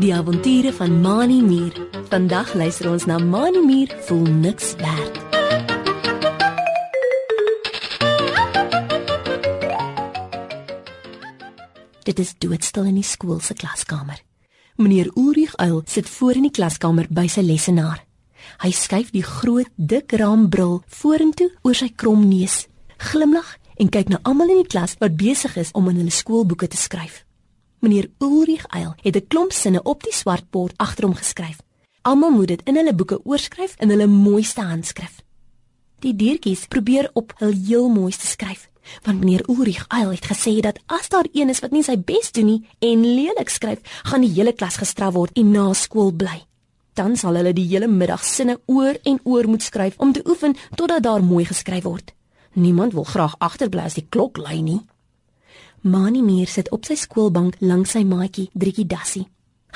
Die avonture van Mani Mier. Vandag luister ons na Mani Mier voel niks werd. Dit is doodstil in die skool se klaskamer. Meneer Ulrich Uil sit voor in die klaskamer by sy lesenaar. Hy skuif die groot dik raambril vorentoe oor sy krom neus, glimlag en kyk na almal in die klas wat besig is om in hulle skoolboeke te skryf. Meneer Ulrich Uil het 'n klomp sinne op die swart bord agter hom geskryf. Almal moet dit in hulle boeke oorskryf in hulle mooiste handskrif. Die diertjies probeer op hul heel mooiste skryf want meneer Ulrich Eil het gesê dat as daar een is wat nie sy bes doen nie en lelik skryf, gaan die hele klas gestraf word en na skool bly. Dan sal hulle die hele middag sinne oor en oor moet skryf om te oefen totdat daar mooi geskryf word. Niemand wil graag agterbly as die klok lui nie. Mani Mier sit op sy skoolbank langs sy maatjie Driekie Dassie.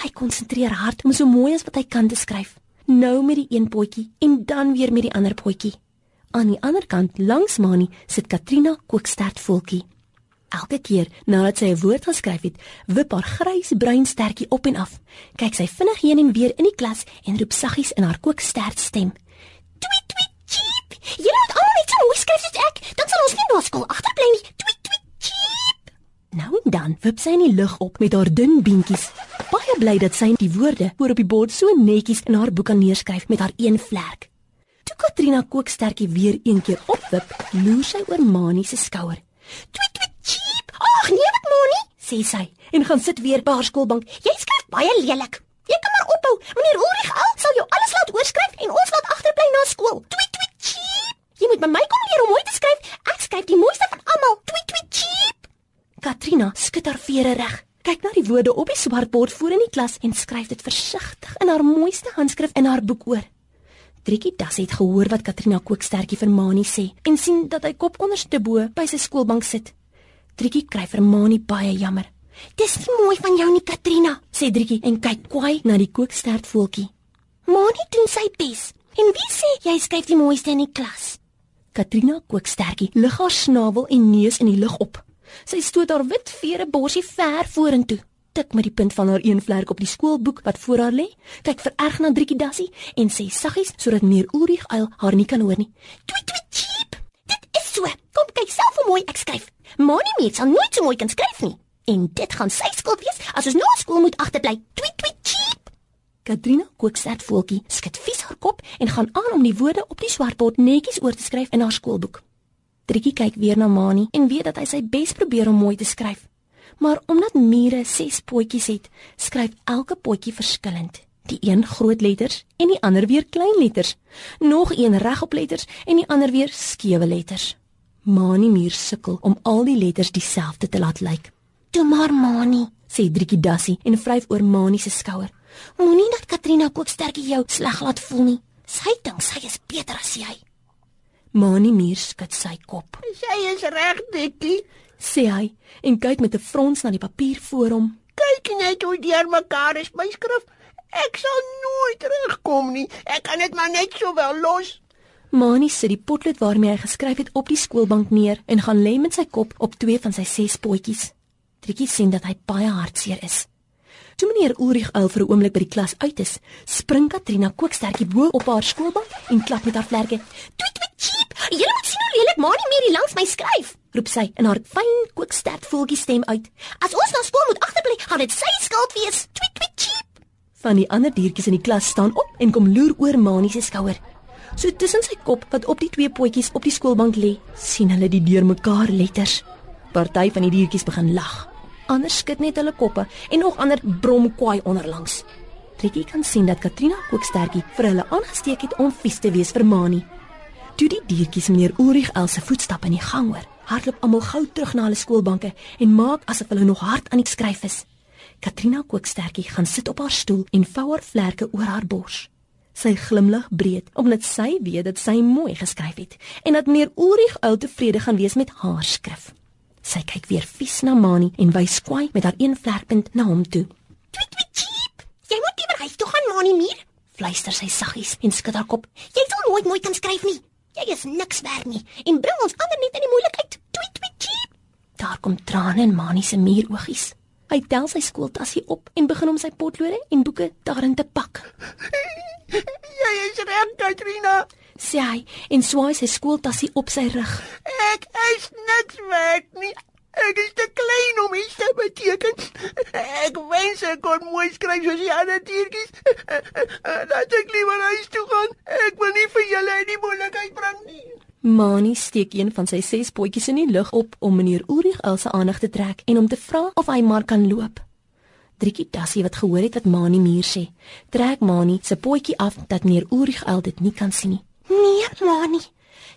Hy konsentreer hard om so mooi as wat hy kan te skryf. Nou met die een potjie en dan weer met die ander potjie. Aan die ander kant langs Mani sit Katrina kookstert voeltjie. Elke keer nadat sy 'n woord geskryf het, wip haar grys-bruin stertjie op en af. Kyk sy vinnig heen en weer in die klas en roep saggies in haar kookstert stem. Tweet tweet cheep. Julle moet net so mooi skryf soos ek, dan sal ons nie na skool agterbly nie. Tweet tweet cheep. Nou en dan wip sy in die lug op met haar dun beentjies. Baie bly dat sy die woorde voor op die bord so netjies in haar boek kan neerskryf met haar een vlek. Toe Katrina kookstertjie weer een keer opwip, loer sy oor Mani se skouer. Tweet tweet cheep. Ag nee, wat Mani, sê sy en gaan sit weer by haar skoolbank. Jy skryf baie lelik. Jy kan maar ophou. Meneer Ulrich al sal jou alles laat oorskryf en ons laat agterbly na skool. Tweet tweet cheep. Jy moet by my kom leer om mooi te skryf. Ek skryf die mooiste van almal. Tweet tweet cheep. Katrina skud haar vere reg. Kyk na die woorde op die swartbord voor in die klas en skryf dit versigtig in haar mooiste handskrif in haar boek oor. Trikkie Das het gehoor wat Katrina kookstertjie vir Mani sê en sien dat hy kop onderste bo by sy skoolbank sit. Trikkie kry vir Mani baie jammer. "Dis nie mooi van jou nie, Katrina," sê Trikkie en kyk kwaai na die kookstert voeltjie. "Mani doen sy bes. En wie sê jy skryf die mooiste in die klas?" Katrina kookstertjie lig haar snavel en neus in die lug op. Sy stoot haar wit vere borsie ver vorentoe tik met die punt van haar een vlerk op die skoolboek wat voor haar lê, kyk vererg na Driekie Dassie en sê saggies sodat meneer Ulrich Eil haar nie kan hoor nie. "Tweet tweet cheep. Dit is so. Kom kyk self hoe mooi ek skryf. Moenie meer sal nooit so mooi kan skryf nie. En dit gaan sy skuld wees as ons nou skool moet agterbly. Tweet tweet cheep." Katrina kookstert voeltjie skud vies haar kop en gaan aan om die woorde op die swartbord netjies oor te skryf in haar skoolboek. Driekie kyk weer na Mani en weet dat hy sy bes probeer om mooi te skryf. Maar omdat mure 6 potjies het, skryf elke potjie verskillend. Die een groot letters en die ander weer klein letters. Nog een regop letters en die ander weer skewe letters. Mani muur sukkel om al die letters dieselfde te laat lyk. "Toe maar Mani," sê Driekie Dassie en vryf oor Mani se skouer. "Moenie dat Katrina kookstertjie jou sleg laat voel nie. Sy dink sy is beter as jy." Mani muur skud sy kop. "Sy is reg, Dikkie," sê hy en kyk met 'n frons na die papier voor hom. Kyk net hoe deurmekaar is my skrif. Ek sal nooit terugkom nie. Ek kan dit maar net so wel los. Mani sit die potlood waarmee hy geskryf het op die skoolbank neer en gaan lê met sy kop op twee van sy ses potjies. Trikkie sien dat hy baie hartseer is. Toe meneer Ulrich uil vir 'n oomblik by die klas uit is, spring Katrina kookstertjie bo op haar skoolbank en klap met haar vlerke. "Tweet tweet cheep! Julle moet sien hoe lelik Mani meer hier langs my skryf!" roep sy in haar fyn kookstert voeltjie stem uit. As ons na skool moet agterbly, gaan dit sy skuld wees. Tweet tweet cheep. Van die ander diertjies in die klas staan op en kom loer oor Mani se skouer. So tussen sy kop wat op die twee potjies op die skoolbank lê, sien hulle die deurmekaar letters. Party van die diertjies begin lag. Ander skud net hulle koppe en nog ander brom kwaai onderlangs. Trikkie kan sien dat Katrina kookstertjie vir hulle aangesteek het om vies te wees vir Mani. Toe die diertjies meneer Ulrich Else voetstappe in die gang hoor, hardloop almal gou terug na hulle skoolbanke en maak asof hulle nog hard aan die skryf is. Katrina kookstertjie gaan sit op haar stoel en vou haar vlerke oor haar bors. Sy glimlag breed omdat sy weet dat sy mooi geskryf het en dat meneer Ulrich al tevrede gaan wees met haar skrif. Sy kyk weer vies na Mani en wys kwaai met haar een vlerkpunt na hom toe. "Tweet tweet cheep. Jy moet liewer huis toe gaan, Mani Mier," fluister sy saggies en skud haar kop. "Jy sal nooit mooi kan skryf nie." Jy is niks werd nie en bring ons ander net in die moeilikheid. Tweet tweet cheep. Daar kom trane in Mani se muurogies. Hy tel sy skooltassie op en begin om sy potlode en boeke daarin te pak. Jy is reg, Katrina. Sê hy en swaai sy skooltassie op sy rug. Ek is niks werd nie. Ek is te klein om iets te beteken. Ek wens ek kon mooi skryf soos die ander diertjies. Laat ek liewer huis toe gaan. Ek wil nie vir julle in die moeilikheid bring nie. Mani steek een van sy ses potjies in die lug op om meneer al se aandag te trek en om te vra of hy maar kan loop. Driekie Dassie wat gehoor het wat Mani muur sê, trek Mani se potjie af dat meneer Oorig al dit nie kan sien nie. Nee, Mani.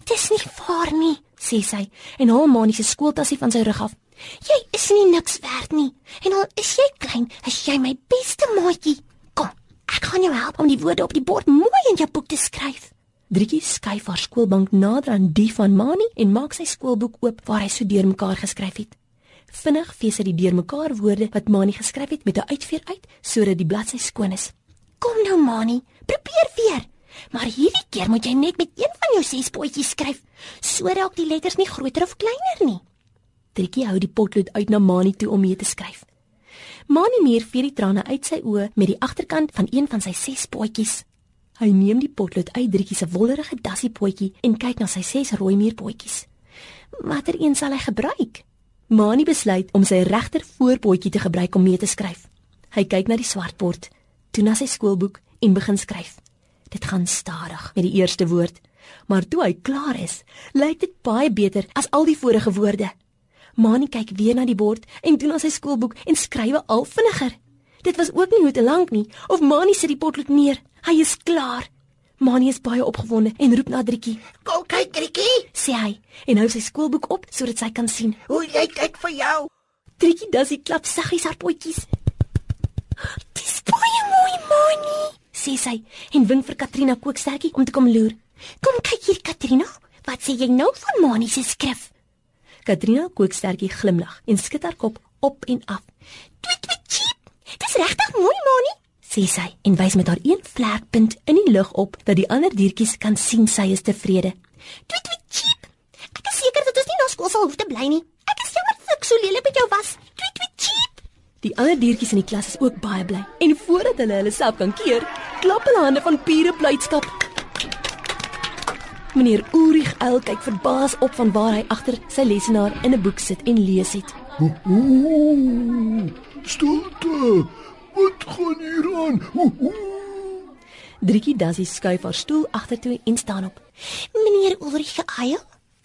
Dis nie waar nie, sê sy en haal Mani se skooltassie van sy rug af. Jy is nie niks werd nie. En al is jy klein, is jy my beste maatjie. Kom, ek gaan jou help om die woorde op die bord mooi in jou boek te skryf. Drietjie skuif haar skoolbank nader aan die van Mani en maak sy skoolboek oop waar hy so deurmekaar geskryf het. Vinnig vee sy die deurmekaar woorde wat Mani geskryf het met 'n uitveer uit sodat die bladsy skoon is. Kom nou Mani, probeer weer. Maar hierdie keer moet jy net met een van jou ses potjies skryf, sodat die letters nie groter of kleiner nie. Drietjie hou die potlood uit na Mani toe om mee te skryf. Mani meer vee die trane uit sy oë met die agterkant van een van sy ses potjies. Hy neem die potlood uit Drietjie se wollerige dassie potjie en kyk na sy ses rooi muurpotjies. Watter een sal hy gebruik? Mani besluit om sy regter voorpotjie te gebruik om mee te skryf. Hy kyk na die swart bord, toe na sy skoolboek en begin skryf. Dit gaan stadig met die eerste woord, maar toe hy klaar is, lyk dit baie beter as al die vorige woorde. Mani kyk weer na die bord en toe na sy skoolboek en skrywe al vinniger. Dit was ook nie hoe te lank nie of Mani sit die potlood neer. Hy is klaar. Mani is baie opgewonde en roep na Driekie. "Kom kyk, Driekie," sê hy en hou sy skoolboek op sodat sy kan sien. "Hoe lyk dit vir jou?" Driekie dassie klap saggies haar potjies. "Dis baie mooi, Mani," sê sy en wink vir Katrina kookstertjie om te kom loer. "Kom kyk hier, Katrina. Wat sê jy nou van Mani se skrif?" Katrina kookstertjie glimlag en skud haar kop op en af. "Tweet, tweet, cheep. Dis regtig mooi, Mani." sê sy en wys met haar een vlekpunt in die lug op dat die ander diertjies kan sien sy is tevrede. Tweet, tweet, cheep. Ek is seker dat ons nie na skool sal hoef te bly nie. Ek is jammer dat ek so lelik met jou was. Die ander diertjies in die klas is ook baie bly en voordat hulle hulle self kan keer, klap hulle hande van pure blydskap. Meneer Oorig uil kyk verbaas op van waar hy agter sy lesenaar in 'n boek sit en lees het. Ooh, stilte. Wat gaan hier aan? Driekie Dassie skuif haar stoel agtertoe en staan op. Meneer Ulrich Eil,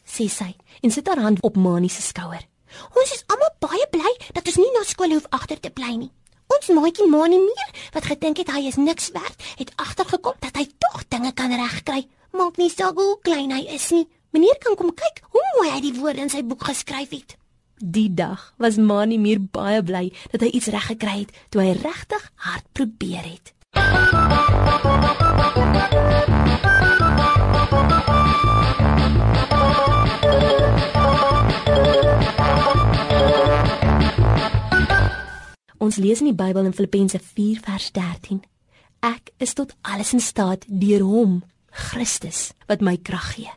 sê sy en sit haar hand op Mani se skouer. Ons is almal baie bly dat ons nie na skool hoef agter te bly nie. Ons maatjie Mani meer wat gedink het hy is niks werd, het agtergekom dat hy tog dinge kan regkry. Maak nie saak hoe klein hy is nie. Meneer kan kom kyk hoe mooi hy die woorde in sy boek geskryf het. Die dag was Mani meer baie bly dat hy iets reg gekry het toe hy regtig hard probeer het. Ons lees in die Bybel in Filippense 4 vers 13. Ek is tot alles in staat deur hom, Christus, wat my krag gee.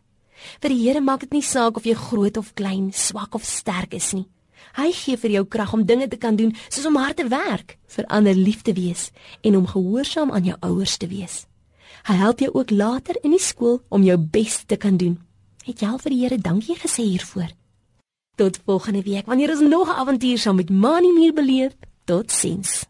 Vir die Here maak dit nie saak of jy groot of klein, swak of sterk is nie. Hy gee vir jou krag om dinge te kan doen, soos om hard te werk, vir ander lief te wees en om gehoorsaam aan jou ouers te wees. Hy help jou ook later in die skool om jou bes te kan doen. Het jy al vir die Here dankie gesê hiervoor? Tot volgende week wanneer ons nog 'n avontuur saam met Mani Muur beleef. Totsiens.